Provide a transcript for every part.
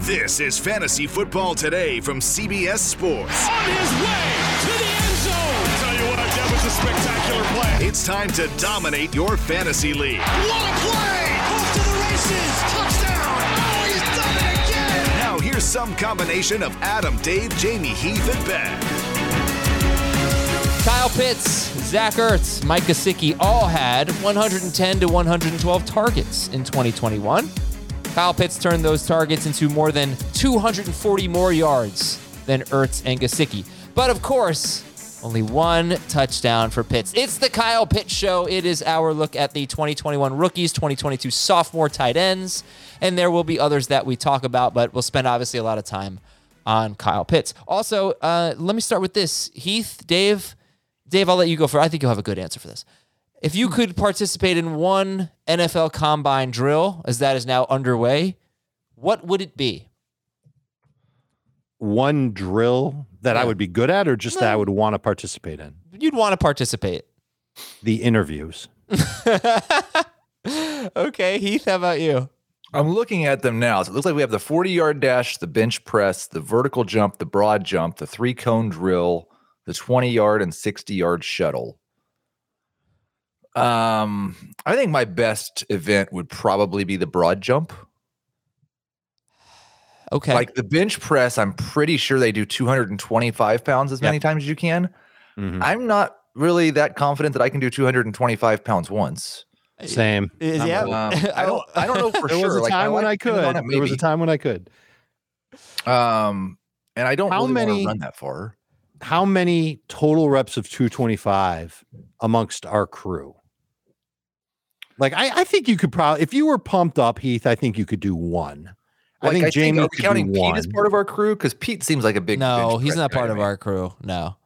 This is Fantasy Football Today from CBS Sports. On his way to the end zone. Tell you what, that was a spectacular play. It's time to dominate your fantasy league. What a play! Off to the races. Touchdown. Oh, he's done it again. Now here's some combination of Adam, Dave, Jamie, Heath, and Ben. Kyle Pitts, Zach Ertz, Mike Gesicki all had 110 to 112 targets in 2021. Kyle Pitts turned those targets into more than 240 more yards than Ertz and Gesicki. But of course, only one touchdown for Pitts. It's the Kyle Pitts show. It is our look at the 2021 rookies, 2022 sophomore tight ends, and there will be others that we talk about, but we'll spend obviously a lot of time on Kyle Pitts. Also, uh, let me start with this. Heath, Dave, Dave, I'll let you go for. I think you'll have a good answer for this. If you hmm. could participate in one NFL combine drill, as that is now underway, what would it be? One drill that I would be good at, or just that I would want to participate in? You'd want to participate. The interviews. Okay, Heath, how about you? I'm looking at them now. So it looks like we have the 40 yard dash, the bench press, the vertical jump, the broad jump, the three cone drill, the 20 yard and 60 yard shuttle. Um, I think my best event would probably be the broad jump. Okay. Like the bench press, I'm pretty sure they do 225 pounds as many Yep. times as you can. Mhm. I'm not really that confident that I can do 225 pounds once. Same. Is- yeah. Um, I don't. I don't know for sure. There sure. was a Like, my time when I could. it, There was a time when I could. Um, and I don't How really many- want to run that far. How many total reps of 225 amongst our crew? Like, I, I think you could probably, if you were pumped up, Heath, I think you could do one. I Like, think Jamie are we could counting do Pete one. as part of our crew because Pete seems like a big. no, he's press not part to of me. our crew. No.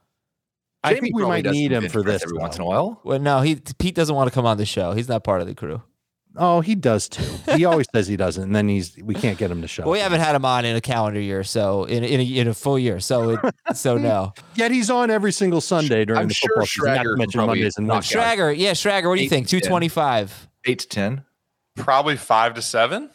I think we might need him for this every once in a while. Well, no, he Pete doesn't want to come on the show. He's not part of the crew. Oh, he does too. He always says he doesn't, and then he's we can't get him to show. Well, we haven't had him on in a calendar year, so in in a, in a full year. So it, so no. Yet he's on every single Sunday during I'm the sure football season. Not Schrager to mention Mondays and knock Wednesdays. Schrager, yeah, Schrager. What do you Eight think? to Two ten. twenty five. Eight to ten. Probably five to seven.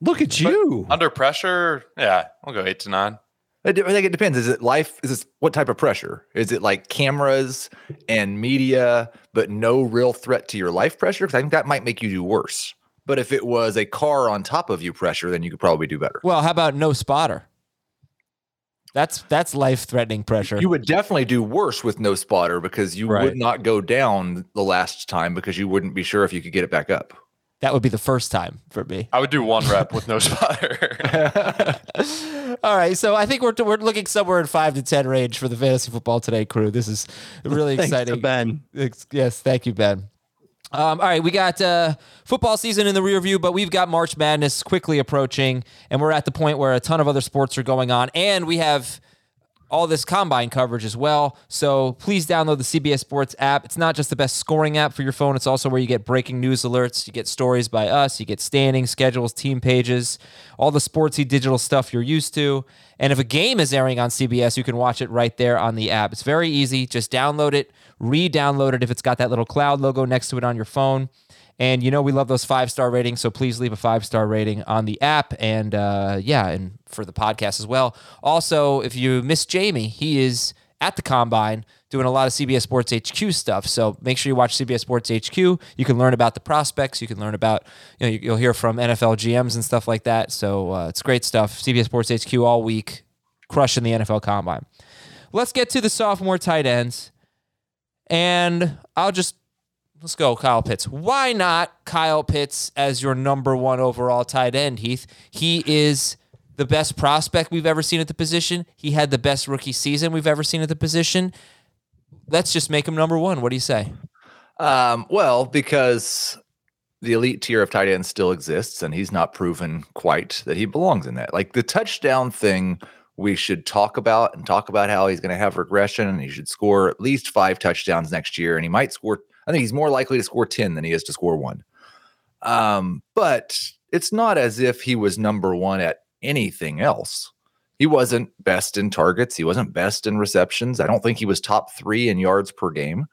Look at you. Under pressure, yeah, I'll go eight to nine. I think it depends. Is it life? Is this what type of pressure? Is it like cameras and media, but no real threat to your life pressure? Because I think that might make you do worse. But if it was a car on top of you pressure, then you could probably do better. Well, how about no spotter? That's that's life threatening pressure. You would definitely do worse with no spotter because you Right. would not go down the last time because you wouldn't be sure if you could get it back up. That would be the first time for me. I would do one rep with no spotter. All right, so I think we're we're looking somewhere in five to ten range for the fantasy football today crew. This is really Thanks to exciting. Ben. Ex- Yes, thank you, Ben. Um, all right, we got uh, football season in the rear view, but we've got March Madness quickly approaching, and we're at the point where a ton of other sports are going on, and we have all this combine coverage as well. So please download the CBS Sports app. It's not just the best scoring app for your phone, it's also where you get breaking news alerts, you get stories by us, you get standings, schedules, team pages, all the sportsy digital stuff you're used to. And if a game is airing on CBS, you can watch it right there on the app. It's very easy. Just download it, re download it if it's got that little cloud logo next to it on your phone. And you know we love those five star ratings, so please leave a five star rating on the app, and uh, yeah, and for the podcast as well. Also, if you miss Jamie, he is at the combine doing a lot of CBS Sports HQ stuff. So make sure you watch CBS Sports HQ. You can learn about the prospects. You can learn about, you know, you'll hear from NFL GMs and stuff like that. So uh, it's great stuff. CBS Sports HQ all week, crushing the NFL combine. Let's get to the sophomore tight ends. And I'll just let's go, Kyle Pitts. Why not Kyle Pitts as your number one overall tight end, Heath? He is the best prospect we've ever seen at the position. He had the best rookie season we've ever seen at the position. Let's just make him number one. What do you say? Um, well, because the elite tier of tight ends still exists, and he's not proven quite that he belongs in that. Like the touchdown thing, we should talk about and talk about how he's going to have regression, and he should score at least five touchdowns next year, and he might score. I think he's more likely to score ten than he is to score one. Um, but it's not as if he was number one at anything else. He wasn't best in targets. He wasn't best in receptions. I don't think he was top three in yards per game.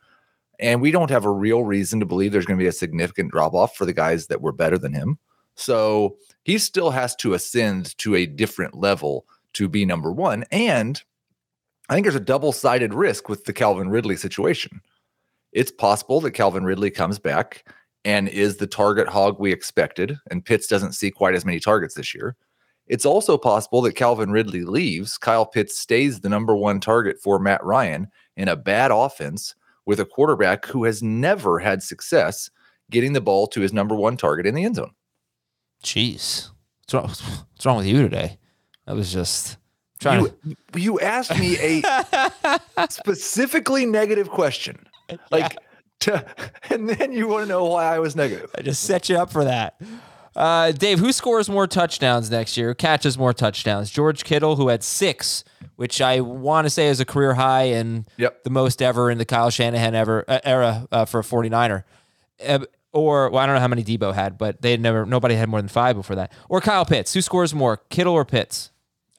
And we don't have a real reason to believe there's going to be a significant drop off for the guys that were better than him. So he still has to ascend to a different level to be number one. And I think there's a double sided risk with the Calvin Ridley situation. It's possible that Calvin Ridley comes back and is the target hog we expected, and Pitts doesn't see quite as many targets this year. It's also possible that Calvin Ridley leaves, Kyle Pitts stays the number one target for Matt Ryan in a bad offense with a quarterback who has never had success getting the ball to his number one target in the end zone. Jeez. What's wrong, what's wrong with you today? I was just trying You, you asked me a specifically negative question. Like, to, and then you want to know why I was negative. I just set you up for that. Uh, Dave, who scores more touchdowns next year? Catches more touchdowns? George Kittle, who had six, which I want to say is a career high and Yep. the most ever in the Kyle Shanahan ever uh, era uh, for a 49er. Uh, or well, I don't know how many Deebo had, but they had never nobody had more than five before that. Or Kyle Pitts, who scores more, Kittle or Pitts?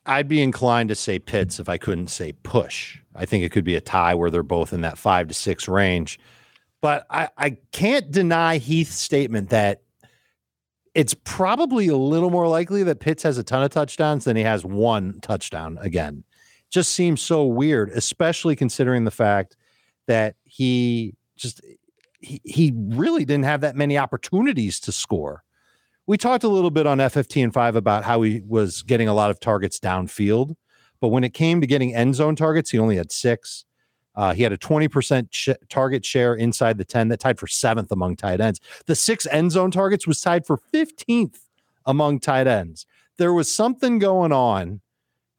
I'd be inclined to say Pitts if I couldn't say push. I think it could be a tie where they're both in that five to six range. But I, I can't deny Heath's statement that it's probably a little more likely that Pitts has a ton of touchdowns than he has one touchdown again. Just seems so weird, especially considering the fact that he just he, he really didn't have that many opportunities to score. We talked a little bit on FFT in 5 about how he was getting a lot of targets downfield, but when it came to getting end zone targets, he only had six. Uh, he had a 20% sh- target share inside the 10 that tied for seventh among tight ends. The six end zone targets was tied for 15th among tight ends. There was something going on,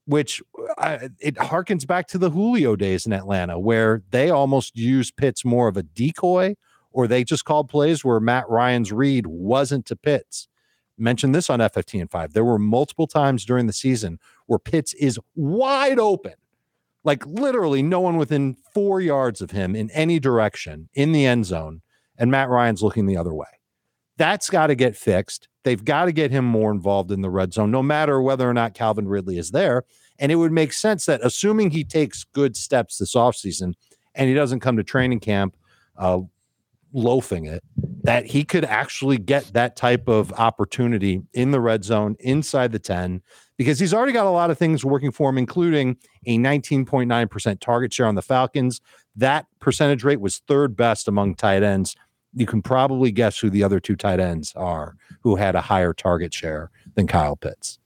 which I, it harkens back to the Julio days in Atlanta, where they almost used Pitts more of a decoy, or they just called plays where Matt Ryan's read wasn't to Pitts. Mentioned this on FFT in 5. There were multiple times during the season where Pitts is wide open like literally no one within four yards of him in any direction in the end zone, and Matt Ryan's looking the other way. That's got to get fixed. They've got to get him more involved in the red zone, no matter whether or not Calvin Ridley is there. And it would make sense that assuming he takes good steps this offseason and he doesn't come to training camp uh, loafing it, that he could actually get that type of opportunity in the red zone inside the 10 because he's already got a lot of things working for him, including a 19.9% target share on the Falcons. That percentage rate was third best among tight ends. You can probably guess who the other two tight ends are who had a higher target share than Kyle Pitts.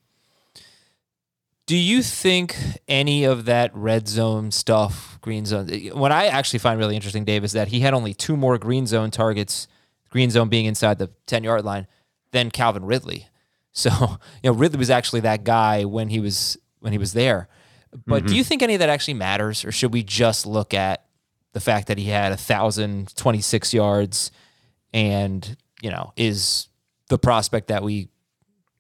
Do you think any of that red zone stuff, green zone? What I actually find really interesting, Dave, is that he had only two more green zone targets, green zone being inside the 10 yard line, than Calvin Ridley. So, you know, Ridley was actually that guy when he was when he was there. But do mm-hmm. you think any of that actually matters, or should we just look at the fact that he had a thousand twenty six yards, and you know is the prospect that we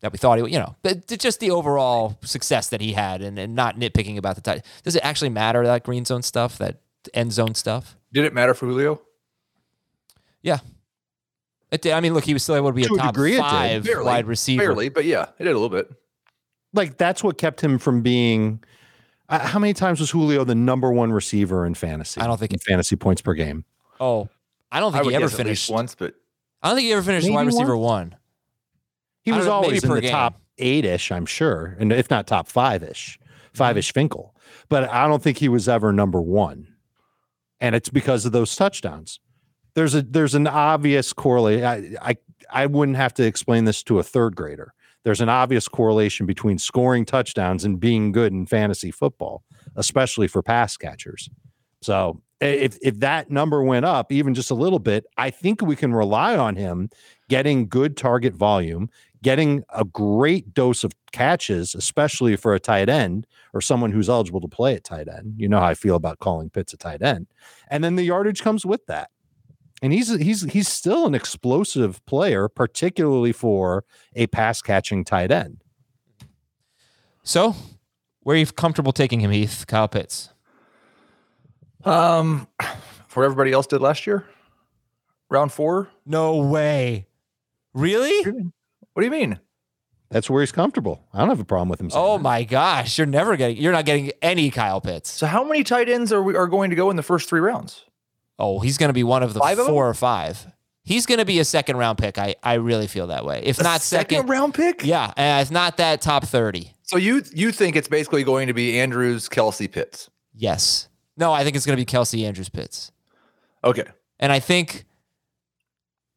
that we thought he, you know, but just the overall success that he had, and, and not nitpicking about the tight. Does it actually matter that green zone stuff, that end zone stuff? Did it matter for Julio? Yeah. It did. I mean, look, he was still able to be To a a top degree, five Barely. wide receiver. Barely, but yeah, it did a little bit. Like that's what kept him from being. Uh, how many times was Julio the number one receiver in fantasy? I don't think in it- fantasy points per game. Oh, I don't think would he ever guess at least finished. once, but I don't think he ever finished Maybe wide receiver once? one. He was don't know, maybe always in the game. top eight ish, I'm sure, and if not top five ish, five ish Mm-hmm. Finkel. but I don't think he was ever number one. And it's because of those touchdowns. There's a there's an obvious correlation. I, I I wouldn't have to explain this to a third grader. There's an obvious correlation between scoring touchdowns and being good in fantasy football, especially for pass catchers. So if if that number went up even just a little bit, I think we can rely on him getting good target volume, getting a great dose of catches, especially for a tight end or someone who's eligible to play at tight end. You know how I feel about calling Pitts a tight end. And then the yardage comes with that. And he's he's he's still an explosive player, particularly for a pass catching tight end. So, where are you comfortable taking him, Heath? Kyle Pitts. Um, where everybody else did last year, round four. No way. Really? What do you mean? That's where he's comfortable. I don't have a problem with him. saying Oh that. my gosh, you're never getting you're not getting any Kyle Pitts. So how many tight ends are we are going to go in the first three rounds? Oh, he's going to be one of the Five of four or five. He's going to be a second round pick. I I really feel that way. If A not second, round pick. yeah, and if not that top 30. So you you think it's basically going to be Andrews, Kelce, Pitts? Yes. No, I think it's going to be Kelce Andrews Pitts. Okay. And I think,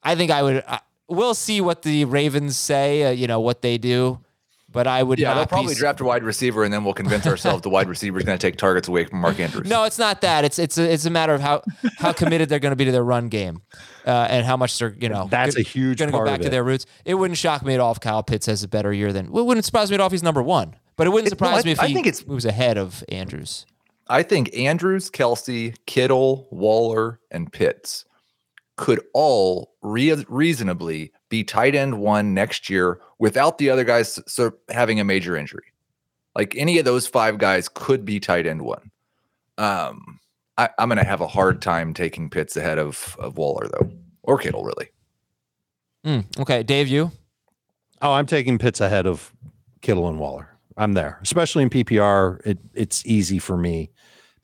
I think I would. Uh, we'll see what the Ravens say. Uh, you know what they do, but I would. Yeah, not they'll probably s- draft a wide receiver, and then we'll convince ourselves the wide receiver is going to take targets away from Mark Andrews. No, it's not that. It's it's a, it's a matter of how how committed they're going to be to their run game, uh, and how much they're you know. That's a huge Going to go back to their roots. It wouldn't shock me at all if Kyle Pitts has a better year than. Well, it wouldn't surprise me at all if he's number one. But it wouldn't It- no, surprise I- me if I he think it's- was ahead of Andrews. I think Andrews, Kelce, Kittle, Waller, and Pitts could all rea- reasonably be tight end one next year without the other guys so having a major injury. Like any of those five guys could be tight end one. Um, I, I'm going to have a hard time taking Pitts ahead of, of Waller though, or Kittle really. Mm, okay, Dave, you. Oh, I'm taking Pitts ahead of Kittle and Waller. I'm there, especially in PPR. It, it's easy for me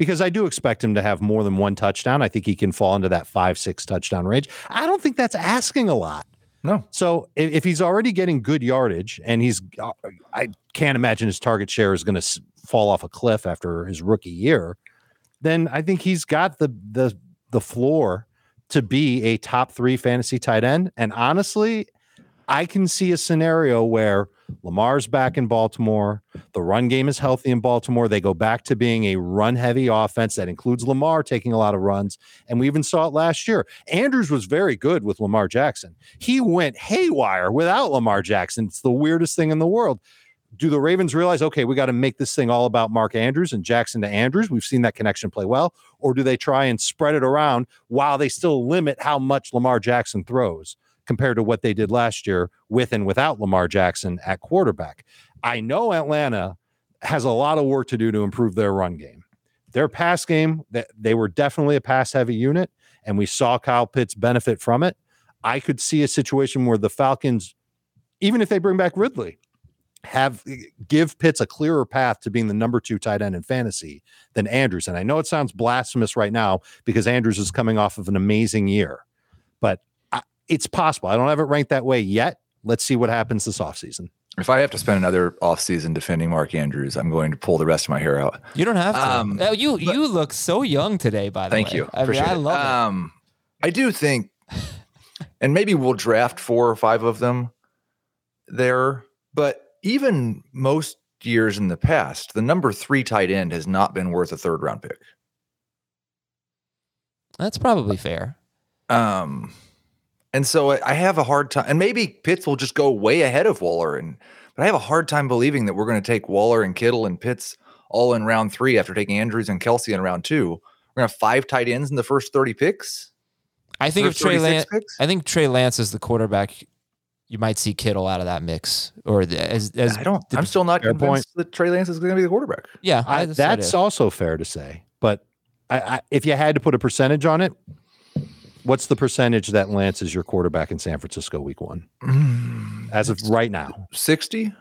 because I do expect him to have more than one touchdown. I think he can fall into that five, six touchdown range. I don't think that's asking a lot. No. So if, if he's already getting good yardage and he's, uh, I can't imagine his target share is going to fall off a cliff after his rookie year. Then I think he's got the the the floor to be a top three fantasy tight end. And honestly, I can see a scenario where Lamar's back in Baltimore. The run game is healthy in Baltimore. They go back to being a run heavy offense that includes Lamar taking a lot of runs. And we even saw it last year. Andrews was very good with Lamar Jackson. He went haywire without Lamar Jackson. It's the weirdest thing in the world. Do the Ravens realize, okay, we got to make this thing all about Mark Andrews and Jackson to Andrews? We've seen that connection play well. Or do they try and spread it around while they still limit how much Lamar Jackson throws? Compared to what they did last year with and without Lamar Jackson at quarterback. I know Atlanta has a lot of work to do to improve their run game. Their pass game, they were definitely a pass heavy unit, and we saw Kyle Pitts benefit from it. I could see a situation where the Falcons, even if they bring back Ridley, have eh, give Pitts a clearer path to being the number two tight end in fantasy than Andrews. And I know it sounds blasphemous right now because Andrews is coming off of an amazing year, but it's possible. I don't have it ranked that way yet. Let's see what happens this offseason. If I have to spend another offseason defending Mark Andrews, I'm going to pull the rest of my hair out. You don't have to. Um, Uh, you you look so young today. By the Thank way, Thank you. I mean, Appreciate I it. love it. Um, I do think, and maybe we'll draft four or five of them there, but even most years in the past, the number three tight end has not been worth a third round pick. That's probably fair. Um, and so I I have a hard time, and maybe Pitts will just go way ahead of Waller, and but I have a hard time believing that we're going to take Waller and Kittle and Pitts all in round three after taking Andrews and Kelce in round two. We're going to have five tight ends in the first thirty picks. I think if Trey Lance, picks? I think Trey Lance is the quarterback. You might see Kittle out of that mix, or the, as as I don't. the- I'm still not fair convinced that Trey Lance is going to be the quarterback. yeah. I, that's what that's also fair to say. But I, I, if you had to put a percentage on it, what's the percentage that Lance is your quarterback in San Francisco week one mm. as of right now? Sixty.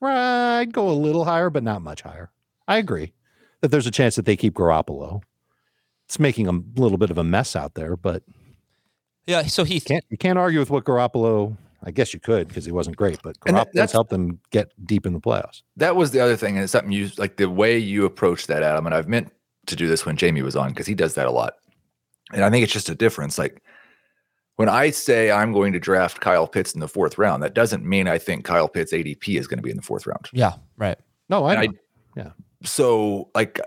Right, I'd go a little higher, but not much higher. I agree that there's a chance that they keep Garoppolo. It's making a little bit of a mess out there, but Yeah. So he can't you can't argue with what Garoppolo I guess you could because he wasn't great, but And that- Garoppolo's that's- helped them get deep in the playoffs. That was the other thing, and it's something you like the way you approach that, Adam. And I've meant to do this when Jamie was on because he does that a lot. And I think it's just a difference. Like when I say I'm going to draft Kyle Pitts in the fourth round, that doesn't mean I think Kyle Pitts ADP is going to be in the fourth round. Yeah, right. No, I, And know. So like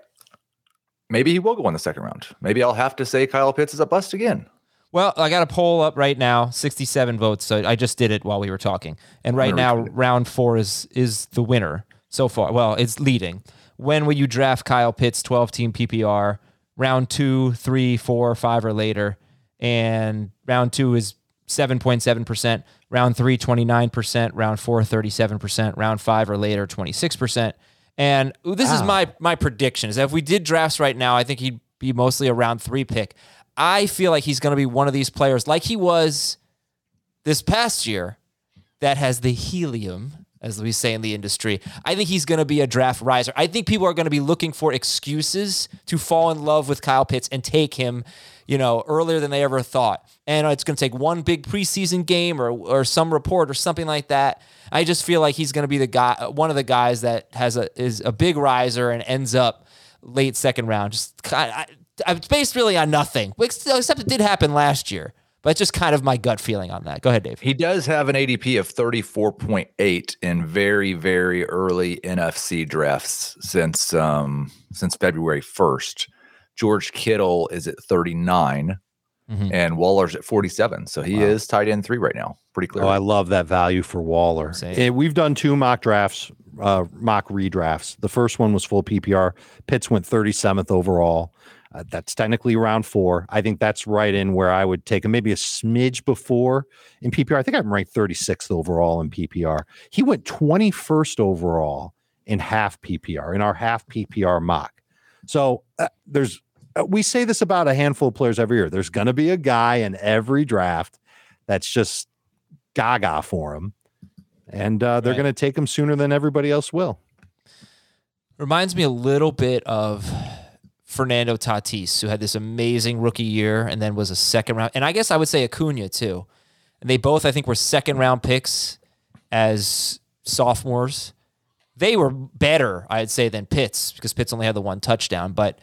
maybe he will go in the second round. Maybe I'll have to say Kyle Pitts is a bust again. Well, I got a poll up right now, 67 votes. So I just did it while we were talking. And right now, round four is is the winner so far. Well, it's leading. When will you draft Kyle Pitts, 12 team PPR? Round two, three, four, five, or later. And round two is 7.7%. Round three, 29%. Round four, 37%. Round five or later, 26%. And ooh, this is my my prediction is that if we did drafts right now, I think he'd be mostly a round three pick. I feel like he's going to be one of these players like he was this past year that has the helium, as we say in the industry. I think he's going to be a draft riser. I think people are going to be looking for excuses to fall in love with Kyle Pitts and take him, you know, earlier than they ever thought. And it's going to take one big preseason game or or some report or something like that. I just feel like he's going to be the guy, one of the guys that has a is a big riser and ends up late second round. Just I, I, it's based really on nothing, except it did happen last year. But it's just kind of my gut feeling on that. Go ahead, Dave. He does have an ADP of 34.8 in very, very early NFFC drafts since um since February 1st. George Kittle is at 39 Mhm. and Waller's at 47. So he Wow. is tight end three right now. Pretty clear. Oh, I love that value for Waller. Same. And we've done two mock drafts, uh, mock redrafts. The first one was full PPR. Pitts went 37th overall. Uh, that's technically round four. I think that's right in where I would take him, maybe a smidge before in PPR. I think I'm ranked 36th overall in PPR. He went 21st overall in half PPR, in our half PPR mock. So uh, there's, uh, we say this about a handful of players every year. There's going to be a guy in every draft that's just gaga for him. And uh, they're Right. going to take him sooner than everybody else will. Reminds me a little bit of Fernando Tatis, who had this amazing rookie year and then was a second round. And I guess I would say Acuna too. And they both, I think, were second round picks as sophomores. They were better, I'd say, than Pitts because Pitts only had the one touchdown. But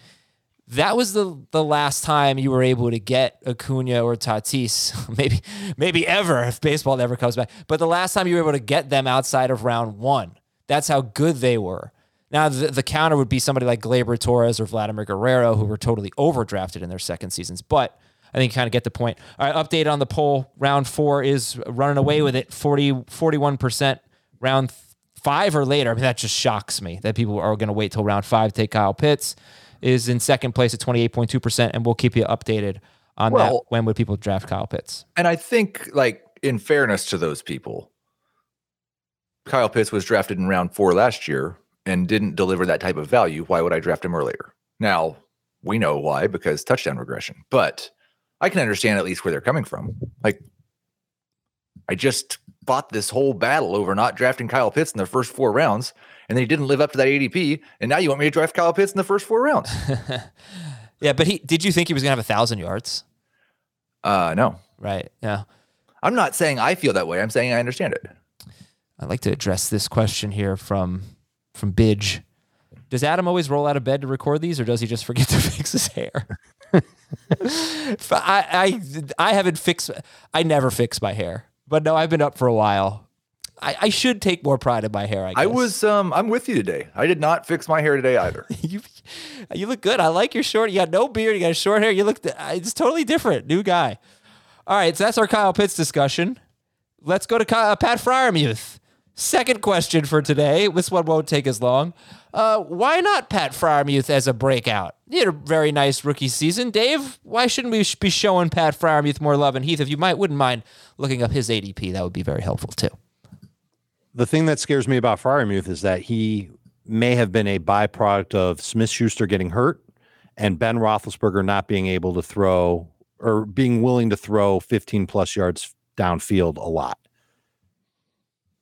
that was the the last time you were able to get Acuna or Tatis, maybe maybe ever if baseball never comes back. But the last time you were able to get them outside of round one, that's how good they were. Now the, the counter would be somebody like Gleyber Torres or Vladimir Guerrero, who were totally overdrafted in their second seasons. But I think you kind of get the point. All right, update on the poll. Round four is running away with it, 40, 41%. Round five or later, I mean, that just shocks me that people are going to wait till round five to take Kyle Pitts. Is in second place at 28.2%, and we'll keep you updated on that. When would people draft Kyle Pitts? and I think, like, in fairness to those people, Kyle Pitts was drafted in round four last year and didn't deliver that type of value. Why would I draft him earlier? Now, we know why because touchdown regression, but I can understand at least where they're coming from. Like, I just fought this whole battle over not drafting Kyle Pitts in the first four rounds, and then he didn't live up to that ADP. And now you want me to draft Kyle Pitts in the first four rounds? Yeah, but he did you think he was going to have a thousand yards? Uh, no, Right. Yeah. I'm not saying I feel that way. I'm saying I understand it. I'd like to address this question here from from Bidge. Does Adam always roll out of bed to record these, or does he just forget to fix his hair? I, I I haven't fixed. I never fix my hair, but no, I've been up for a while. I, I should take more pride in my hair. I, guess. I was um I'm with you today. I did not fix my hair today either. you, you look good. I like your short. You got no beard. You got short hair. You look. It's totally different. New guy. All right, so that's our Kyle Pitts discussion. Let's go to Ky- uh, Pat Freiermuth. Second question for today. This one won't take as long. Uh, why not Pat Freiermuth as a breakout? He had a very nice rookie season. Dave, why shouldn't we be showing Pat Freiermuth more love? And Heath, if you might wouldn't mind looking up his ADP, that would be very helpful too. The thing that scares me about Freiermuth is that he may have been a byproduct of Smith Schuster getting hurt and Ben Roethlisberger not being able to throw or being willing to throw 15 plus yards downfield a lot.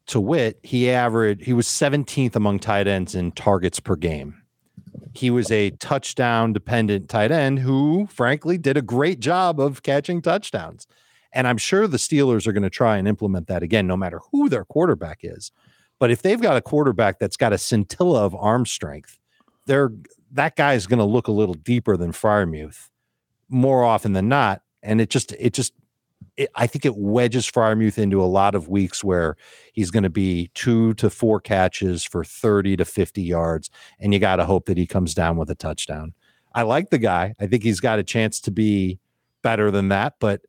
To wit, he averaged, he was 17th among tight ends in targets per game. He was a touchdown dependent tight end who, frankly, did a great job of catching touchdowns. And I'm sure the Steelers are going to try and implement that again, no matter who their quarterback is. But if they've got a quarterback that's got a scintilla of arm strength, they're that guy is going to look a little deeper than Freiermuth more often than not. And it just, it just, it, I think it wedges Freiermuth into a lot of weeks where he's going to be two to four catches for 30 to 50 yards. And you got to hope that he comes down with a touchdown. I like the guy. I think he's got a chance to be better than that. But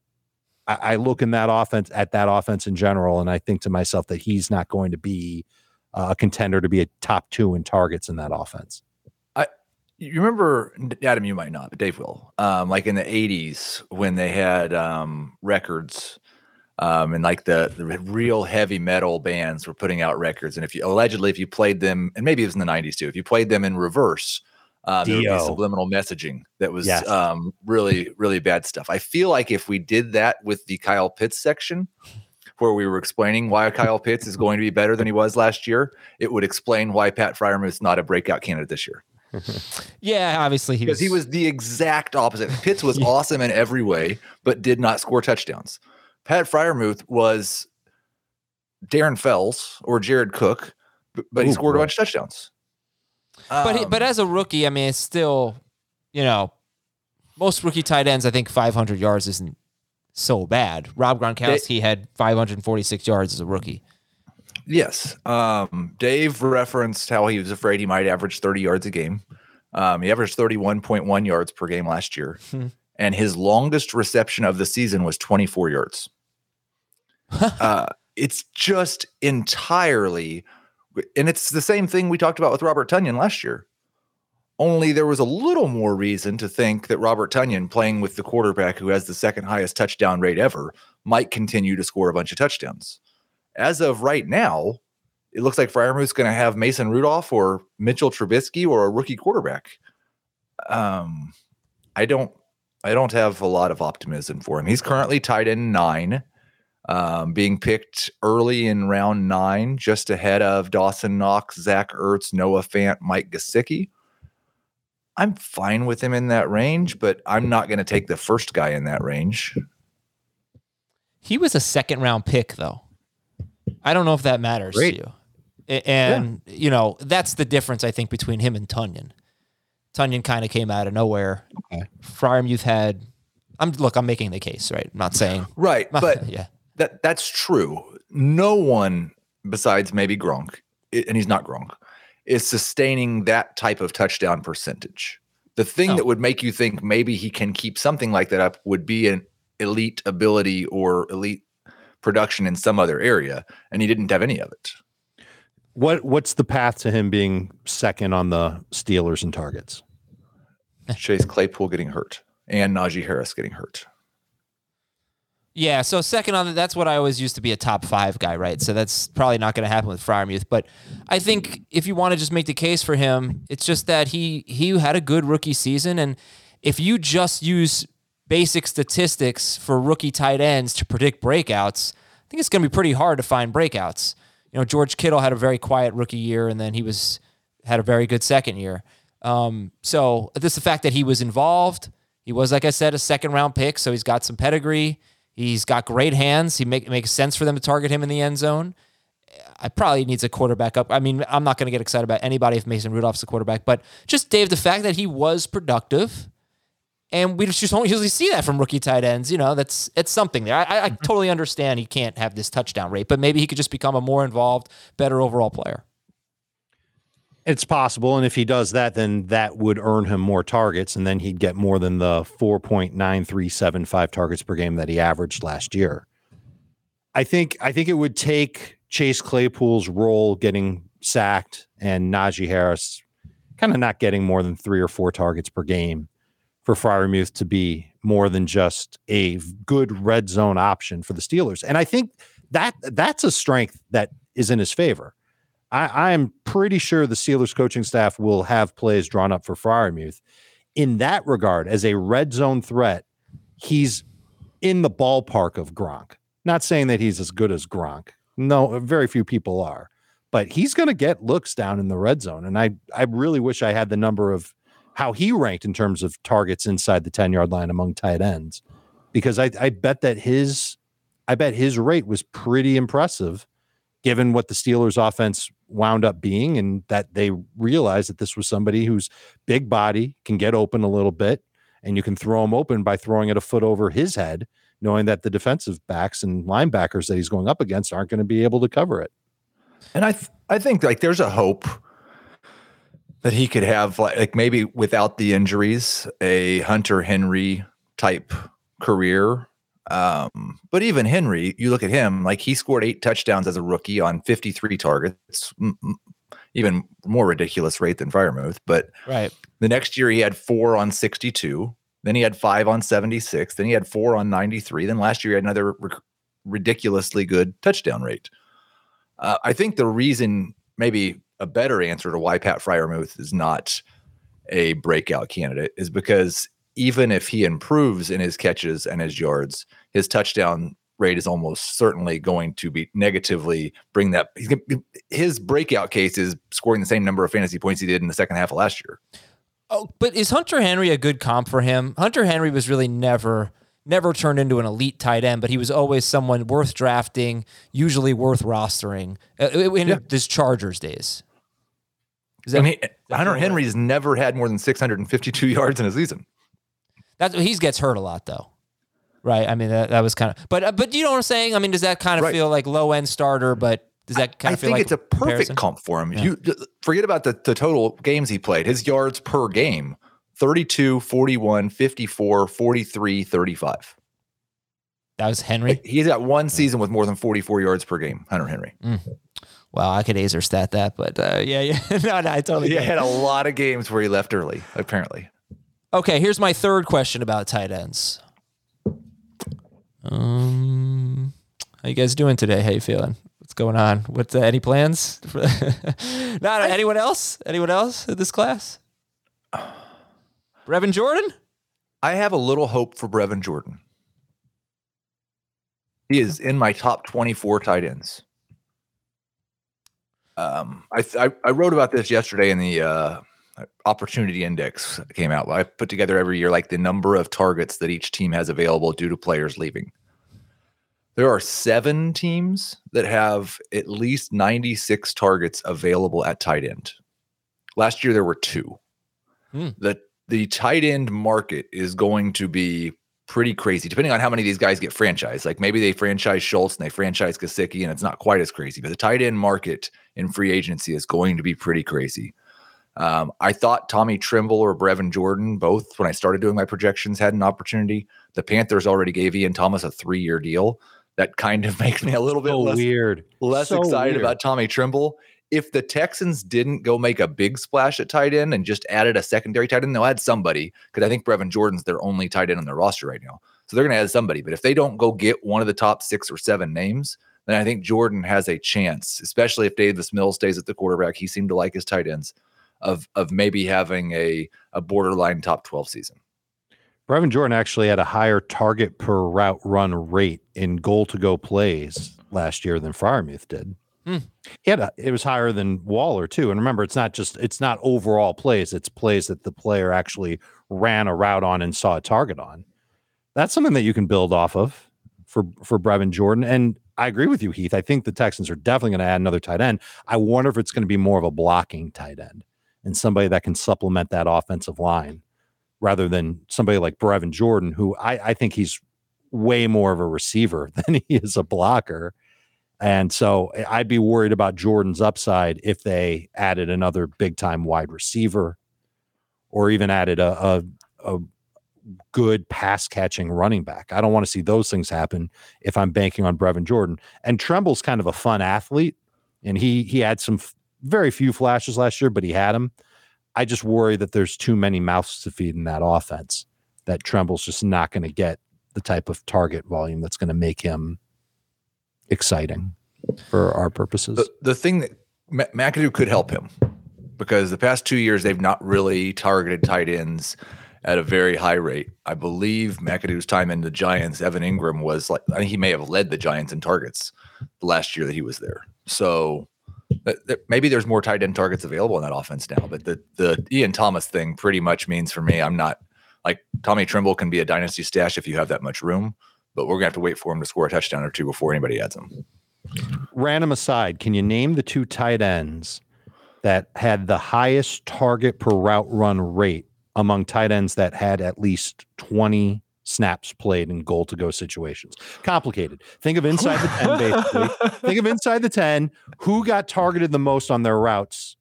I, I look in that offense at that offense in general, and I think to myself that he's not going to be uh, a contender to be a top two in targets in that offense. You remember, Adam, you might not, but Dave will. Um, like in the 80s when they had um, records um, and like the, the real heavy metal bands were putting out records. And if you allegedly, if you played them, and maybe it was in the 90s too, if you played them in reverse, uh, there would be subliminal messaging that was Yes. um, really, really bad stuff. I feel like if we did that with the Kyle Pitts section, where we were explaining why Kyle Pitts is going to be better than he was last year, it would explain why Pat Freiermuth's not a breakout candidate this year Yeah, obviously he was. because he was the exact opposite. Pitts was awesome in every way, but did not score touchdowns. Pat Freiermuth was Darren Fells or Jared Cook, but, but he Ooh, scored a bunch of touchdowns. But he, Um, but as a rookie, I mean, it's still, you know, most rookie tight ends. I think 500 yards isn't so bad. Rob Gronkowski had 546 yards as a rookie. Yes, um, Dave referenced how he was afraid he might average 30 yards a game. Um, he averaged 31.1 yards per game last year, Hmm. and his longest reception of the season was 24 yards. uh, it's just entirely, and it's the same thing we talked about with Robert Tonyan last year. Only there was a little more reason to think that Robert Tonyan, playing with the quarterback who has the second highest touchdown rate ever, might continue to score a bunch of touchdowns. As of right now, it looks like Freiermuth's going to have Mason Rudolph or Mitchell Trubisky or a rookie quarterback. Um, I don't, I don't have a lot of optimism for him. He's currently tied in nine um, being picked early in round nine, just ahead of Dawson Knox, Zach Ertz, Noah Fant, Mike Gesicki. I'm fine with him in that range, but I'm not going to take the first guy in that range. He was a second round pick, though. I don't know if that matters Great. to you. And, you know, that's the difference, I think, between him and Tonyan. Tonyan kind of came out of nowhere. Okay. Freiermuth had. I'm look. I'm making the case, right? I'm not saying, Right, but yeah, that that's true. No one besides maybe Gronk, and he's not Gronk, is sustaining that type of touchdown percentage. The thing that would make you think maybe he can keep something like that up would be an elite ability or elite production in some other area, and he didn't have any of it. What what's the path to him being second on the Steelers and targets? Chase Claypool getting hurt and Najee Harris getting hurt. Yeah, so second on that's what I always used to be a top five guy, right? So that's probably not going to happen with Freiermuth. But I think if you want to just make the case for him, it's just that he he had a good rookie season, and if you just use basic statistics for rookie tight ends to predict breakouts, I think it's going to be pretty hard to find breakouts. You know, George Kittle had a very quiet rookie year, and then he was had a very good second year. Um, so just the fact that he was involved, he was, like I said, a second round pick, so he's got some pedigree. He's got great hands. He make makes sense for them to target him in the end zone. I probably needs a quarterback up. I mean, I'm not going to get excited about anybody if Mason Rudolph's the quarterback, but just Dave, the fact that he was productive, and we just don't usually see that from rookie tight ends. You know, that's it's something there. I, I, I mm-hmm. totally understand he can't have this touchdown rate, but maybe he could just become a more involved, better overall player. It's possible, and if he does that, then that would earn him more targets, and then he'd get more than the four point nine three seven five targets per game that he averaged last year. I think I think it would take Chase Claypool's role getting sacked and Najee Harris kind of not getting more than three or four targets per game for Freiermuth to be more than just a good red zone option for the Steelers. And I think that that's a strength that is in his favor. I, I'm pretty sure the Steelers coaching staff will have plays drawn up for Freiermuth. In that regard, as a red zone threat, he's in the ballpark of Gronk. Not saying that he's as good as Gronk. No, very few people are. But he's going to get looks down in the red zone. And I, I really wish I had the number of how he ranked in terms of targets inside the 10 yard line among tight ends, because I, I bet that his I bet his rate was pretty impressive given what the Steelers offense wound up being and that they realized that this was somebody whose big body, can get open a little bit, and you can throw him open by throwing it a foot over his head, knowing that the defensive backs and linebackers that he's going up against aren't going to be able to cover it. And I th- I think like there's a hope that he could have like, like maybe without the injuries, a Hunter Henry type career. Um, but even Henry, you look at him, like he scored eight touchdowns as a rookie on 53 targets, even more ridiculous rate than Freiermuth. But Right. the next year he had four on 62. Then he had five on 76. Then he had four on 93. Then last year he had another ric- ridiculously good touchdown rate. Uh, I think the reason, maybe a better answer to why Pat Freiermuth is not a breakout candidate is because even if he improves in his catches and his yards, his touchdown rate is almost certainly going to be negatively bring that. His breakout case is scoring the same number of fantasy points he did in the second half of last year. Oh, but is Hunter Henry a good comp for him? Hunter Henry was really never never turned into an elite tight end, but he was always someone worth drafting, usually worth rostering uh, in Yeah. his Chargers days. Is I that, mean, Hunter right? Henry's never had more than 652 yards in a season. that's he gets hurt a lot though. Right. I mean, that, that was kind of, but, uh, but you know what I'm saying? I mean, does that kind of Right. feel like low end starter, but does that kind I of feel think like it's a perfect comparison? comp for him. You forget about the, the total games he played. His yards per game 32, 41, 54, 43, 35. That was Henry. He's got one season with more than 44 yards per game, Hunter Henry. Wow, I could Azer stat that, but uh, yeah, yeah, no, no, I totally. He had a lot of games where he left early, apparently. Okay, here's my third question about tight ends. Um, how you guys doing today? How you feeling? What's going on? What's uh, any plans? Not anyone else? Anyone else in this class? Brevin Jordan? I have a little hope for Brevin Jordan. He is in my top 24 tight ends. Um, I, th- I I wrote about this yesterday in the uh, opportunity index that came out. I put together every year like the number of targets that each team has available due to players leaving. There are seven teams that have at least 96 targets available at tight end. Last year there were two. Hmm. The the tight end market is going to be pretty crazy, depending on how many of these guys get franchised. Like maybe they franchise Schultz and they franchise Gesicki, and it's not quite as crazy. But the tight end market in free agency is going to be pretty crazy. Um, I thought Tommy Tremble or Brevin Jordan, both when I started doing my projections, had an opportunity. The Panthers already gave Ian Thomas a three-year deal. That kind of makes me a little bit So less weird. less So excited weird. about Tommy Tremble. If the Texans didn't go make a big splash at tight end and just added a secondary tight end, they'll add somebody because I think Brevin Jordan's their only tight end on their roster right now. So they're going to add somebody. But if they don't go get one of the top six or seven names, then I think Jordan has a chance, especially if Davis Mills stays at the quarterback. He seemed to like his tight ends of of maybe having a a borderline top 12 season. Brevin Jordan actually had a higher target per route run rate in goal to go plays last year than Freiermuth did. Hmm. A, it was higher than Waller too. And remember, it's not just it's not overall plays; it's plays that the player actually ran a route on and saw a target on. That's something that you can build off of for for Brevin Jordan. And I agree with you, Heath. I think the Texans are definitely going to add another tight end. I wonder if it's going to be more of a blocking tight end and somebody that can supplement that offensive line rather than somebody like Brevin Jordan, who I, I think he's way more of a receiver than he is a blocker. And so eh, I'd be worried about Jordan's upside if they added another big time wide receiver or even added a, a, a good pass catching running back. I don't want to see those things happen if I'm banking on Brevin Jordan. And Tremble's kind of a fun athlete, and he he had some f- very few flashes last year, but he had them. I just worry that there's too many mouths to feed in that offense. That Tremble's just not going to get the type of target volume that's going to make him exciting for our purposes. The, the thing that Ma- McAdoo could help him because the past two years they've not really targeted tight ends at a very high rate. I believe McAdoo's time in the Giants, Evan Engram was like I think he may have led the Giants in targets the last year that he was there. So maybe there's more tight end targets available in that offense now. But the the Ian Thomas thing pretty much means for me, I'm not like Tommy Tremble can be a dynasty stash if you have that much room. But we're gonna have to wait for him to score a touchdown or two before anybody adds him. Random aside, can you name the two tight ends that had the highest target per route run rate among tight ends that had at least 20 snaps played in goal to go situations? Complicated. Think of inside the 10, basically. Think of inside the 10. Who got targeted the most on their routes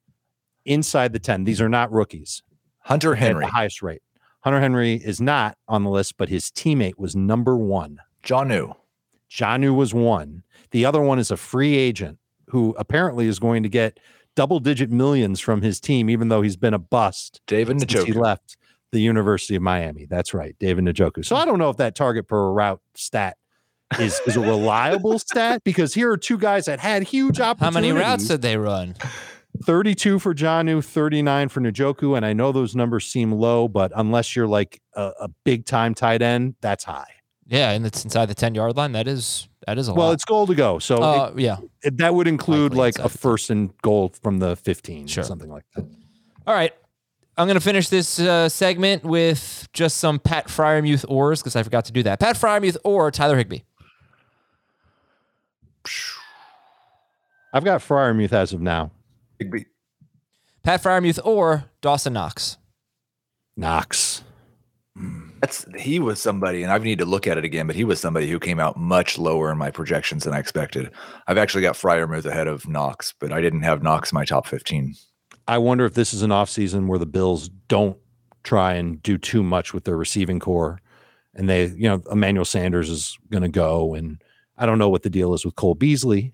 inside the 10? These are not rookies. Hunter Henry, the highest rate. Hunter Henry is not on the list, but his teammate was number one. John New. Jonnu was one. The other one is a free agent who apparently is going to get double digit millions from his team, even though he's been a bust David since he left the University of Miami. That's right, David Njoku. So I don't know if that target per route stat is, is a reliable stat because here are two guys that had huge opportunities. How many routes did they run? 32 for Jonnu, 39 for Njoku. And I know those numbers seem low, but unless you're like a, a big time tight end, that's high. Yeah, and it's inside the ten yard line. That is that is a Well, lot. it's goal to go. So it- uh, yeah. it- that would include Likely like a first and goal from the 15, Sure. something like that. All right. I'm going to finish this uh, segment with just some Pat Freiermuth ors because I forgot to do that. Pat Freiermuth or Tyler Higbee. I've got Freiermuth as of now. Higbee. Pat Freiermuth or Dawson Knox. Knox. That's he was somebody, and I need to look at it again. But he was somebody who came out much lower in my projections than I expected. I've actually got Freiermuth ahead of Knox, but I didn't have Knox in my top fifteen. I wonder if this is an offseason where the Bills don't try and do too much with their receiving corps. And they, you know, Emmanuel Sanders is going to go. And I don't know what the deal is with Cole Beasley,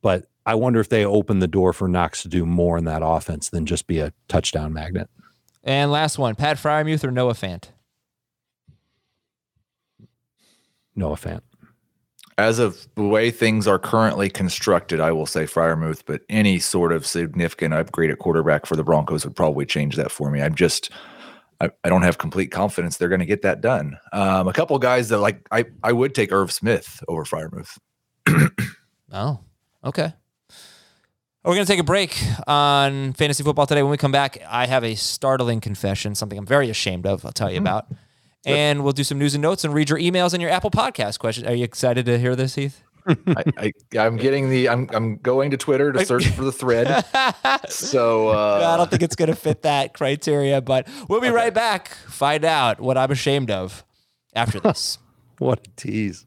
but I wonder if they open the door for Knox to do more in that offense than just be a touchdown magnet. And last one Pat Freiermuth or Noah Fant. Noah Fant. As of the way things are currently constructed, I will say Freiermuth, but any sort of significant upgrade at quarterback for the Broncos would probably change that for me. I'm just, I, I don't have complete confidence they're going to get that done. Um, a couple guys that like, I, I would take Irv Smith over Freiermuth. Oh, okay. We're going to take a break on fantasy football today. When we come back, I have a startling confession, something I'm very ashamed of, I'll tell you about. And we'll do some news and notes and read your emails and your Apple Podcast questions. Are you excited to hear this, Heath? I, I, I'm getting the, I'm, I'm going to Twitter to search for the thread. So, uh, I don't think it's going to fit that criteria, but we'll be right back. Find out what I'm ashamed of after this. What a tease.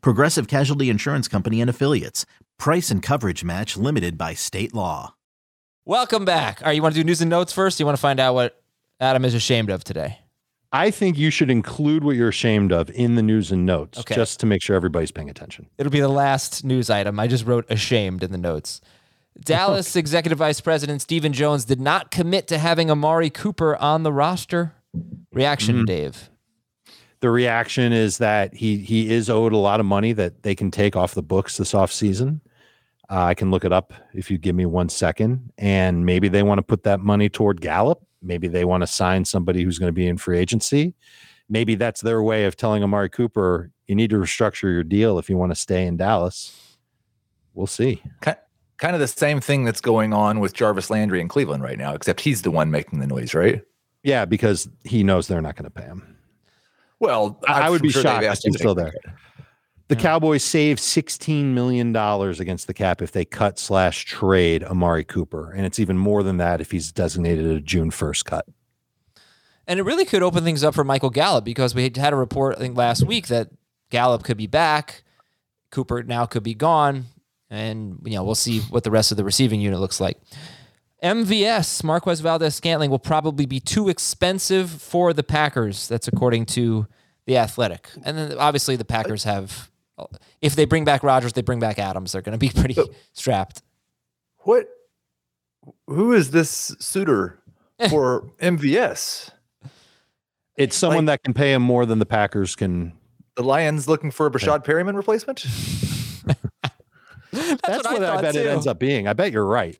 Progressive Casualty Insurance Company and Affiliates. Price and coverage match limited by state law. Welcome back. All right, you want to do news and notes first? You want to find out what Adam is ashamed of today? I think you should include what you're ashamed of in the news and notes Okay. just to make sure everybody's paying attention. It'll be the last news item. I just wrote ashamed in the notes. Dallas Executive Vice President Stephen Jones did not commit to having Amari Cooper on the roster. Reaction, mm-hmm. Dave. The reaction is that he he is owed a lot of money that they can take off the books this offseason. Uh, I can look it up if you give me one second. And maybe they want to put that money toward Gallup. Maybe they want to sign somebody who's going to be in free agency. Maybe that's their way of telling Amari Cooper, you need to restructure your deal if you want to stay in Dallas. We'll see. ki- kind of the same thing that's going on with Jarvis Landry in Cleveland right now, except he's the one making the noise, right? Yeah, because he knows they're not going to pay him. Well, I, I I'm would be sure shocked if he's still there. that. The Cowboys save $16 million against the cap if they cut slash trade Amari Cooper. And it's even more than that if he's designated a June 1st cut. And it really could open things up for Michael Gallup because we had a report, I think, last week that Gallup could be back. Cooper now could be gone, and you know we'll see what the rest of the receiving unit looks like. MVS Marquez Valdes Scantling will probably be too expensive for the Packers. That's according to the Athletic. And then obviously the Packers have, if they bring back Rodgers, they bring back Adams. They're going to be pretty strapped. What? Who is this suitor for MVS? It's someone Like- that can pay him more than the Packers can. The Lions looking for a Breshad Perriman replacement? That's, what I what I, thought, bet it ends up being. I bet you're right.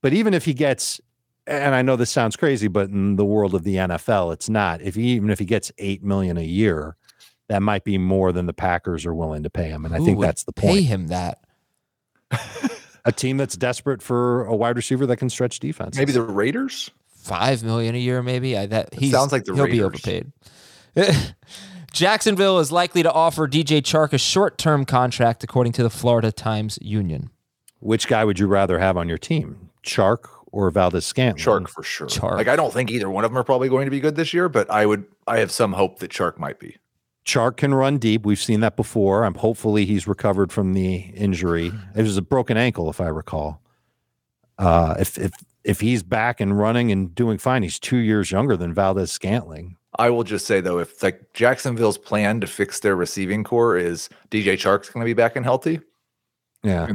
But even if he gets, and I know this sounds crazy, but in the world of the NFL, it's not. If he, even if he gets eight million a year, that might be more than the Packers are willing to pay him. And I think would that's the point. Pay him that. A team that's desperate for a wide receiver that can stretch defense. Maybe the Raiders? Five million a year, maybe. I, that he sounds like the he'll be overpaid. Jacksonville is likely to offer DJ Chark a short-term contract, according to the Florida Times Union. Which guy would you rather have on your team, Chark or Valdes Scantling? Chark for sure. Chark. Like I don't think either one of them are probably going to be good this year, but I would I have some hope that Chark might be. Chark can run deep. We've seen that before. I'm hopefully he's recovered from the injury. It was a broken ankle, if I recall. Uh, if if if he's back and running and doing fine, he's two years younger than Valdes Scantling. I will just say though, if like Jacksonville's plan to fix their receiving corps is DJ Chark's going to be back and healthy, Yeah,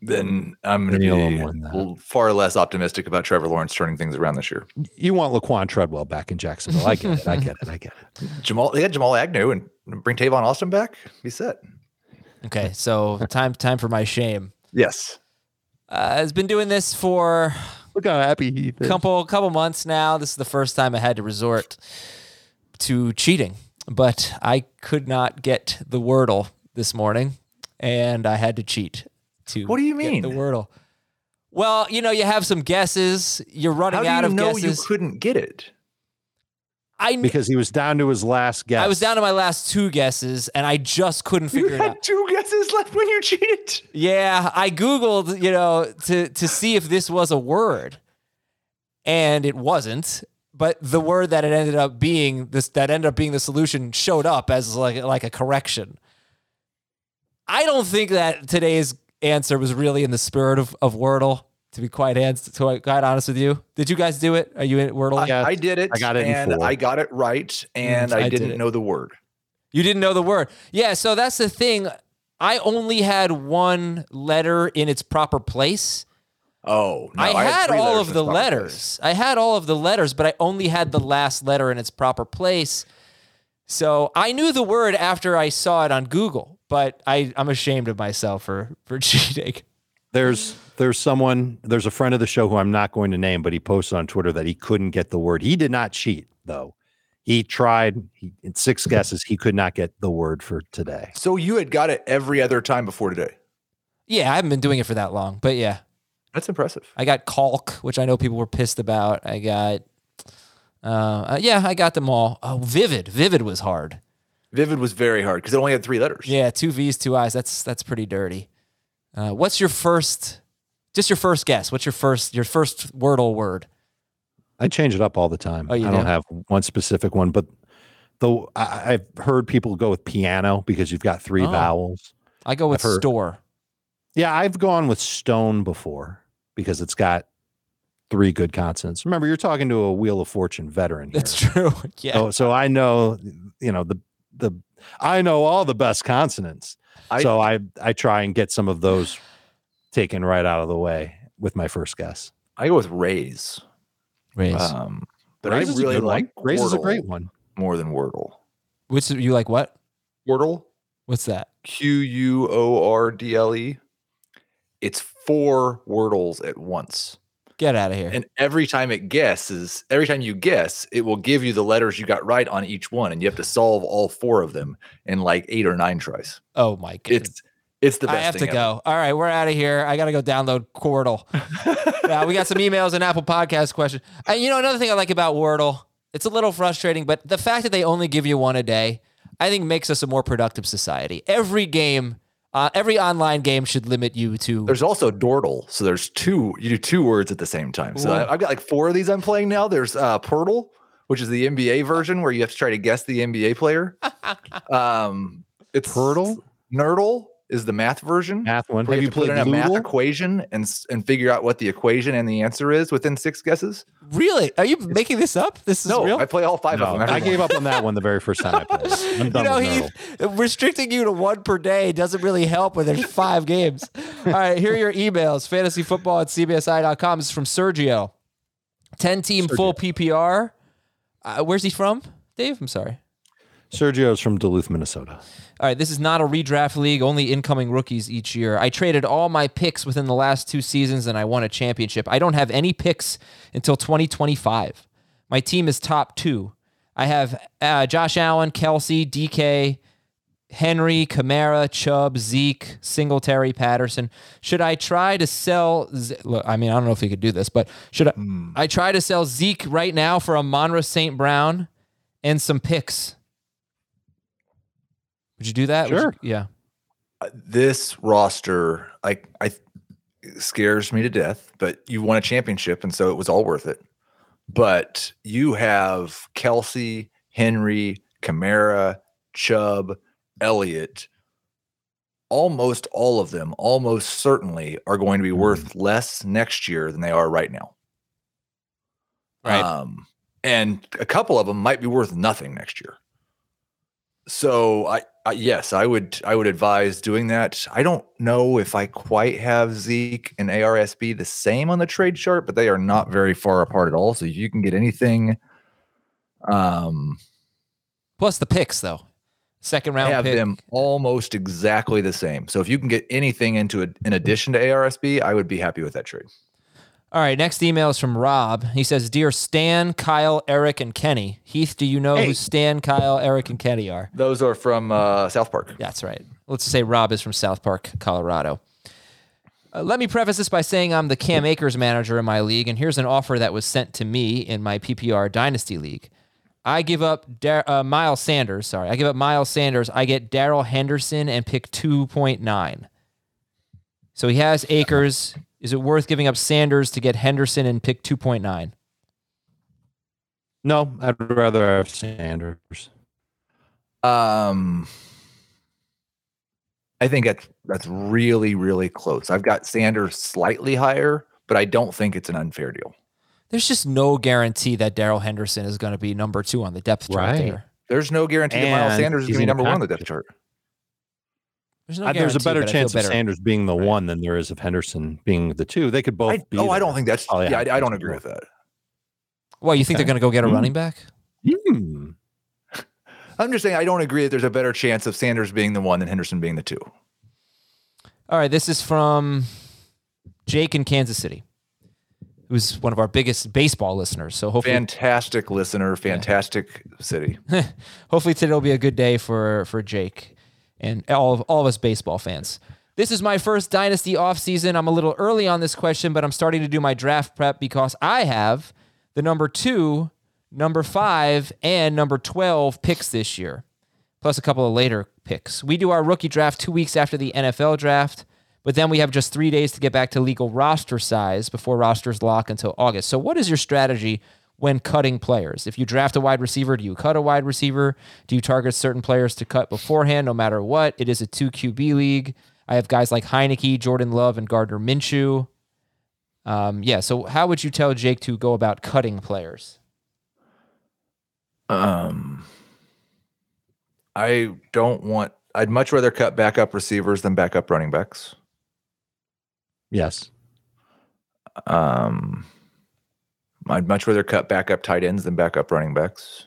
then I'm going to be win that. l- far less optimistic about Trevor Lawrence turning things around this year. you want Laquon Treadwell back in Jacksonville? I get it. I get it. I get it. Jamal, they had Jamal Agnew and bring Tavon Austin back. Be set. Okay, so time time for my shame. Yes. Uh, has been doing this for Look how happy he a couple couple months now. This is the first time I had to resort to cheating, but I could not get the Wordle this morning, and I had to cheat to. What do you mean? the Wordle? Well, you know, you have some guesses. You're running How do out you of know guesses. you couldn't get it? I kn- because he was down to his last guess. I was down to my last two guesses, and I just couldn't You figure it out. had two guesses left when you cheated. Yeah, I googled, you know, to to see if this was a word, and it wasn't. But the word that it ended up being this that ended up being the solution showed up as like like a correction. I don't think that today's answer was really in the spirit of, of Wordle. To be quite ans- to be quite honest with you, did you guys do it? Are you in Wordle? Yeah, I did it. I got it and. I got it right, and Mm, I, I did didn't it. know the word. You didn't know the word. Yeah, so that's the thing. I only had one letter in its proper place. Oh, no, I, had, three all of the letters. place. I had all of the letters, but I only had the last letter in its proper place. So I knew the word after I saw it on Google, but I, I'm ashamed of myself for for cheating. There's there's someone there's a friend of the show who I'm not going to name, but he posted on Twitter that he couldn't get the word. He did not cheat though. He tried he, in six guesses. He could not get the word for today. So you had got it every other time before today. Yeah, I haven't been doing it for that long, but yeah, That's impressive. I got caulk, which I know people were pissed about. I got, uh, uh, yeah, I got them all. Oh, vivid, vivid was hard. Vivid was very hard because it only had three letters. Yeah, two V's, two I's. That's that's pretty dirty. Uh, what's your first? Just your first guess. What's your first? Your first Wordle word? I change it up all the time. Oh, I don't have one specific one, but though I, I've heard people go with piano because you've got three Oh. vowels. I go with heard- store. Yeah, I've gone with stone before because it's got three good consonants. Remember, you're talking to a Wheel of Fortune veteran. Here. That's true. Yeah. So, so I know, you know, the the I know all the best consonants. I- so I I try and get some of those taken right out of the way with my first guess. I go with Rays. Raise. Um, but Raise I is a really good one. like Raise is a great one. more than Wordle. Which you like? What? Wordle, What's that? Q U O R D L E. It's four Wordles at once. Get out of here. And every time it guesses, every time you guess, it will give you the letters you got right on each one, and you have to solve all four of them in like eight or nine tries. oh my god. It's it's the best. I have to ever. go. All right, we're out of here. I got to go download Wordle. yeah, we got some emails and Apple Podcast questions. And you know, another thing I like about Wordle, it's a little frustrating, but the fact that they only give you one a day, I think makes us a more productive society. Every game, uh, every online game should limit you to. There's also Dordle, so there's two. You do two words at the same time. So I, I've got like four of these I'm playing now. There's uh, Poeltl, which is the NBA version where you have to try to guess the NBA player. um, it's Poeltl? Nerdle, is the math version. Math one. where Have you have to put played in a math equation and and figure out what the equation and the answer is within six guesses? Really? Are you making this up? This is No, real? I play all five No, of them. every I gave up on that one the very first time I played. I'm you know, with Heath, restricting you to one per day doesn't really help when there's five games. All right, here are your emails. Fantasyfootball at cbsi.com. This is from Sergio. 10 team full PPR. Uh, where's he from, Dave? I'm sorry. Sergio's from Duluth, Minnesota. All right, this is not a redraft league, only incoming rookies each year. I traded all my picks within the last two seasons and I won a championship. I don't have any picks until 2025. My team is top two. I have uh, Josh Allen, Kelce, DK, Henry, Kamara, Chubb, Zeke, Singletary, Patterson. Should I try to sell? Z- Look, I mean, I don't know if we could do this, but should I, I try to sell Zeke right now for Amon-Ra St. Brown and some picks? Would you do that? Would you- Sure. yeah. this roster, like I scares me to death, but you won a championship, and so it was all worth it. But you have Kelce, Henry, Kamara, Chubb, Elliott. Almost all of them, almost certainly, are going to be worth less next year than they are right now. Right. Um, and a couple of them might be worth nothing next year. So I, I yes, I would I would advise doing that. I don't know if I quite have Zeke and ARSB the same on the trade chart, but they are not very far apart at all. So you can get anything, um, Plus the picks, though. Second I round have pick. them almost exactly the same. So if you can get anything into it in addition to ARSB, I would be happy with that trade. All right. Next email is from Rob. He says, "Dear Stan, Kyle, Eric, and Kenny. Heath, do you know who Stan, Kyle, Eric, and Kenny are?" Those are from uh, South Park. That's right. Let's say Rob is from South Park, Colorado. Uh, let me preface this by saying I'm the Cam Akers manager in my league, and here's an offer that was sent to me in my PPR Dynasty League. I give up Dar- uh, Miles Sanders. Sorry, I give up Miles Sanders. I get Darrell Henderson and pick 2.9. So he has Akers. Is it worth giving up Sanders to get Henderson and pick 2.9? No, I'd rather have Sanders. Um, I think that's that's really really close. I've got Sanders slightly higher, but I don't think it's an unfair deal. There's just no guarantee that Darrell Henderson is going to be number two on the depth chart Right. there. There's no guarantee that Miles Sanders is going to be in a number one on the depth chart. There's, no Uh, there's a better but I feel chance of. Sanders being the one than there is of Henderson being the two. They could both I, be. oh, I don't think that's. Oh, yeah, yeah, I, I don't agree with that. Well, you think they're going to go get a Hmm. running back? Hmm. I'm just saying I don't agree that there's a better chance of Sanders being the one than Henderson being the two. All right, this is from Jake in Kansas City, who's one of our biggest baseball listeners. So hopefully, Fantastic listener, fantastic city. hopefully today will be a good day for for Jake and all of all of us baseball fans. This is my first dynasty offseason. I'm a little early on this question, but I'm starting to do my draft prep because I have the number two, number five, and number 12 picks this year, plus a couple of later picks. We do our rookie draft two weeks after the NFL draft, but then we have just three days to get back to legal roster size before rosters lock until August. So, what is your strategy when cutting players? If you draft a wide receiver, do you cut a wide receiver? Do you target certain players to cut beforehand, no matter what? It is a two QB league. I have guys like Heinicke, Jordan Love, and Gardner Minshew. Um, yeah. So, how would you tell Jake to go about cutting players? Um, I don't want. I'd much rather cut backup receivers than backup running backs. Yes. Um, I'd much rather cut backup tight ends than backup running backs.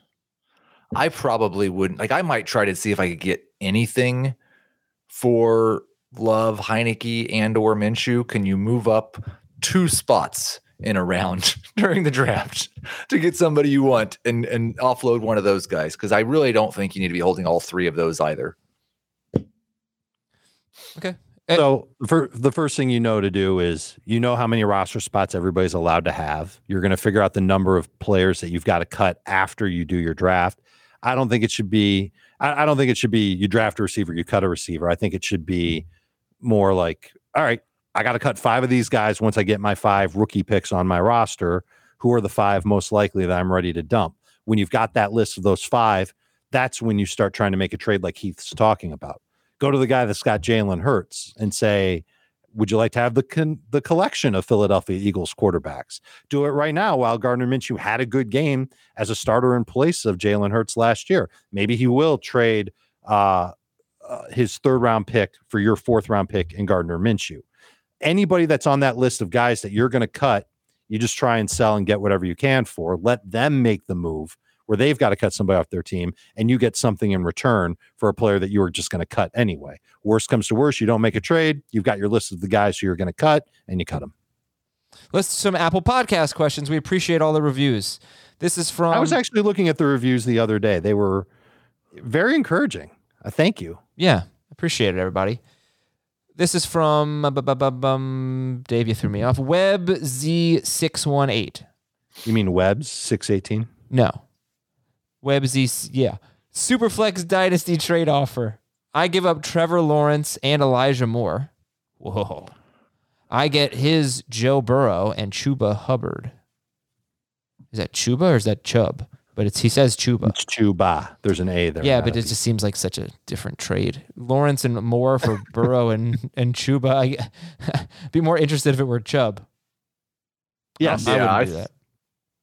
I probably wouldn't like. I might try to see if I could get anything for Love, Heinicke, and or Minshew. Can you move up two spots in a round during the draft to get somebody you want and and offload one of those guys? Because I really don't think you need to be holding all three of those either. Okay. Eh, So for the first thing you know to do is you know how many roster spots everybody's allowed to have. You're going to figure out the number of players that you've got to cut after you do your draft. I don't think it should be. I, I don't think it should be you draft a receiver, you cut a receiver. I think it should be more like, all right, I got to cut five of these guys once I get my five rookie picks on my roster. Who are the five most likely that I'm ready to dump? When you've got that list of those five, that's when you start trying to make a trade like Heath's talking about Go to the guy that's got Jalen Hurts and say, would you like to have the con- the collection of Philadelphia Eagles quarterbacks? Do it right now while Gardner Minshew had a good game as a starter in place of Jalen Hurts last year. Maybe he will trade uh, uh, his third round pick for your fourth round pick in Gardner Minshew. Anybody that's on that list of guys that you're going to cut, you just try and sell and get whatever you can for. Let them make the move where they've got to cut somebody off their team and you get something in return for a player that you were just going to cut anyway. Worst comes to worst, you don't make a trade. You've got your list of the guys who you're going to cut and you cut them. Let's some Apple Podcast questions. We appreciate all the reviews. This is from I was actually looking at the reviews the other day. They were very encouraging. Uh, thank you. Yeah, appreciate it, everybody. This is from uh, Dave. You threw me off. Web Z six one eight. You mean Webb's 618? No, Web Z. Yeah, Superflex Dynasty trade offer. I give up Trevor Lawrence and Elijah Moore. Whoa. I get his Joe Burrow and Chuba Hubbard. Is that Chuba or is that Chubb? But it's he says Chuba. It's Chuba. There's an A there. Yeah, but it be. just seems like such a different trade. Lawrence and Moore for Burrow and and Chuba. I'd be more interested if it were Chubb. yes. I Yeah, I do that.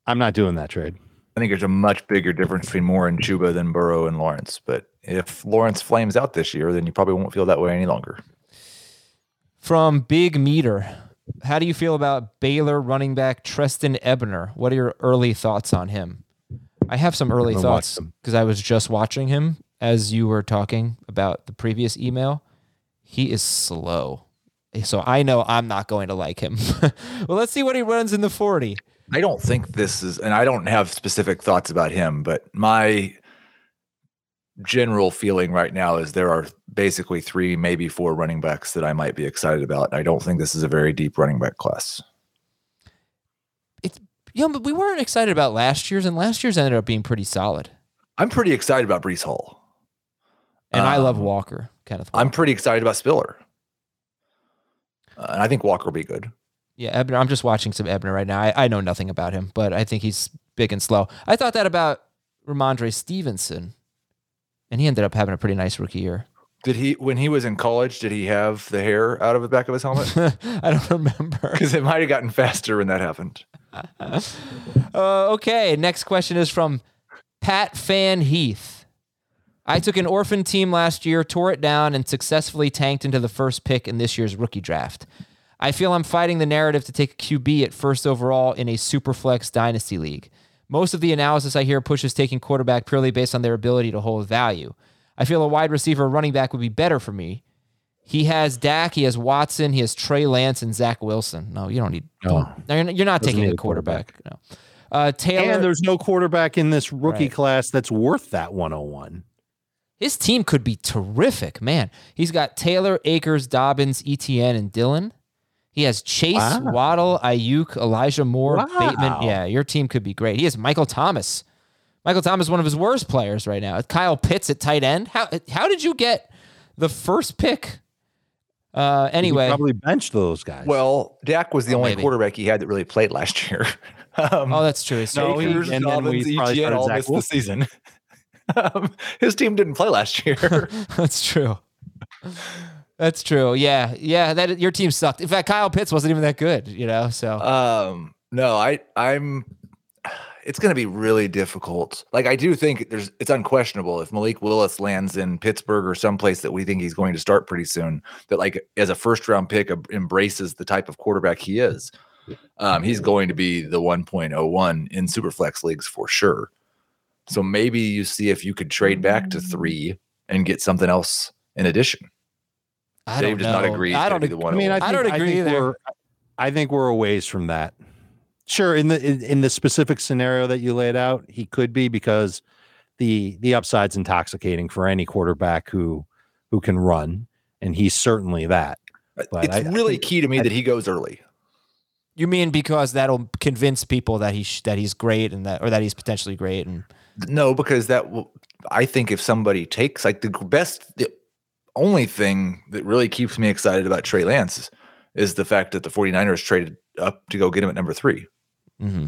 I'm not doing that trade. I think there's a much bigger difference between Moore and Chuba than Burrow and Lawrence. But if Lawrence flames out this year, then you probably won't feel that way any longer. From Big Meter, how do you feel about Baylor running back Trestan Ebner? What are your early thoughts on him? I have some early thoughts because I was just watching him as you were talking about the previous email. He is slow. So I know I'm not going to like him. well, let's see what he runs in the 40. I don't think this is, and I don't have specific thoughts about him, but my general feeling right now is there are basically three, maybe four running backs that I might be excited about. I don't think this is a very deep running back class. It's you know, but we weren't excited about last year's, and last year's ended up being pretty solid. I'm pretty excited about Breece Hall. And I love Um, Walker, Kenneth. I'm pretty excited about Spiller. Uh, and I think Walker will be good. Yeah, Ebner. I'm just watching some Ebner right now. I, I know nothing about him, but I think he's big and slow. I thought that about Rhamondre Stevenson, and he ended up having a pretty nice rookie year. Did he, when he was in college, did he have the hair out of the back of his helmet? I don't remember. Because it might have gotten faster when that happened. Uh, okay, next question is from Pat Fan Heath. I took an orphan team last year, tore it down, and successfully tanked into the first pick in this year's rookie draft. I feel I'm fighting the narrative to take a QB at first overall in a Superflex Dynasty League. Most of the analysis I hear pushes taking quarterback purely based on their ability to hold value. I feel a wide receiver or running back would be better for me. He has Dak, he has Watson, he has Trey Lance, and Zach Wilson. No, you don't need. No. no, you're not- you're not taking need a a quarterback. No. Uh, Taylor, And there's no quarterback in this rookie Right. class that's worth that 101. his team could be terrific, man. He's got Taylor, Akers, Dobbins, ETN, and Dylan. He has Chase, Wow. Waddle, Ayuk, Elijah Moore, Bateman. Yeah, your team could be great. He has Michael Thomas. Michael Thomas is one of his worst players right now. Kyle Pitts at tight end. How how did you get the first pick? Uh, You anyway, probably benched those guys. Well, Dak was the Oh, only maybe. quarterback he had that really played last year. um, oh, that's true. So No, he- Akers, and then we Dobbins, probably ETN all missed the season. um, his team didn't play last year. that's true. That's true. Yeah, yeah. That your team sucked. In fact, Kyle Pitts wasn't even that good. You know, so um, no, I, I'm. It's going to be really difficult. Like I do think there's, it's unquestionable if Malik Willis lands in Pittsburgh or someplace that we think he's going to start pretty soon. That like as a first round pick embraces the type of quarterback he is. Um, he's going to be the 1.01 in superflex leagues for sure. So maybe you see if you could trade back to three and get something else in addition. I Dave don't does know. not agree. I don't. gonna the one. I mean, I, I don't agree think either. I think we're a ways from that. Sure, in the in, in the specific scenario that you laid out, he could be because the the upside's intoxicating for any quarterback who who can run, and he's certainly that. Uh, but it's I- I really think- key to me that he goes early. You mean because that'll convince people that he sh- that he's great and that or that he's potentially great and No, because that will, I think if somebody takes like the best, the only thing that really keeps me excited about Trey Lance is, is the fact that the 49ers traded up to go get him at number three. mm-hmm.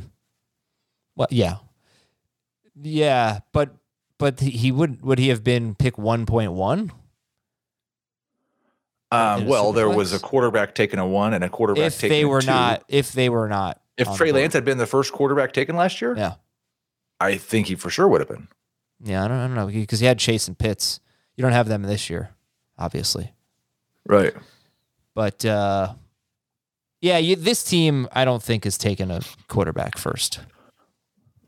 well, yeah, yeah, but but he- would would he have been pick one point one? Um, well, there was a quarterback taken a one and a quarterback if taking they a were not, if they were not, If Trey. Lance had been the first quarterback taken last year, yeah, I think he for sure would have been. yeah, I don't, I don't know because he had Chase and Pitts. You don't have them this year, obviously. Right. But uh, yeah, you, this team I don't think is taking a quarterback first.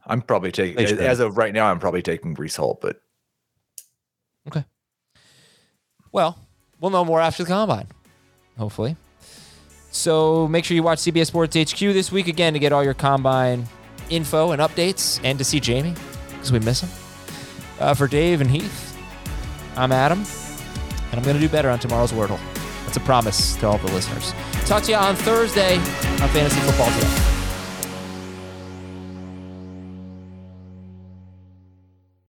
I'm probably taking as, as of right now. I'm probably taking Breece Hall, but okay. Well, we'll know more after the combine, hopefully. So make sure you watch CBS Sports HQ this week again to get all your combine info and updates and to see Jamie because we miss him. Uh, for Dave and Heath, I'm Adam, and I'm going to do better on tomorrow's Wordle. That's a promise to all the listeners. Talk to you on Thursday on Fantasy Football Today.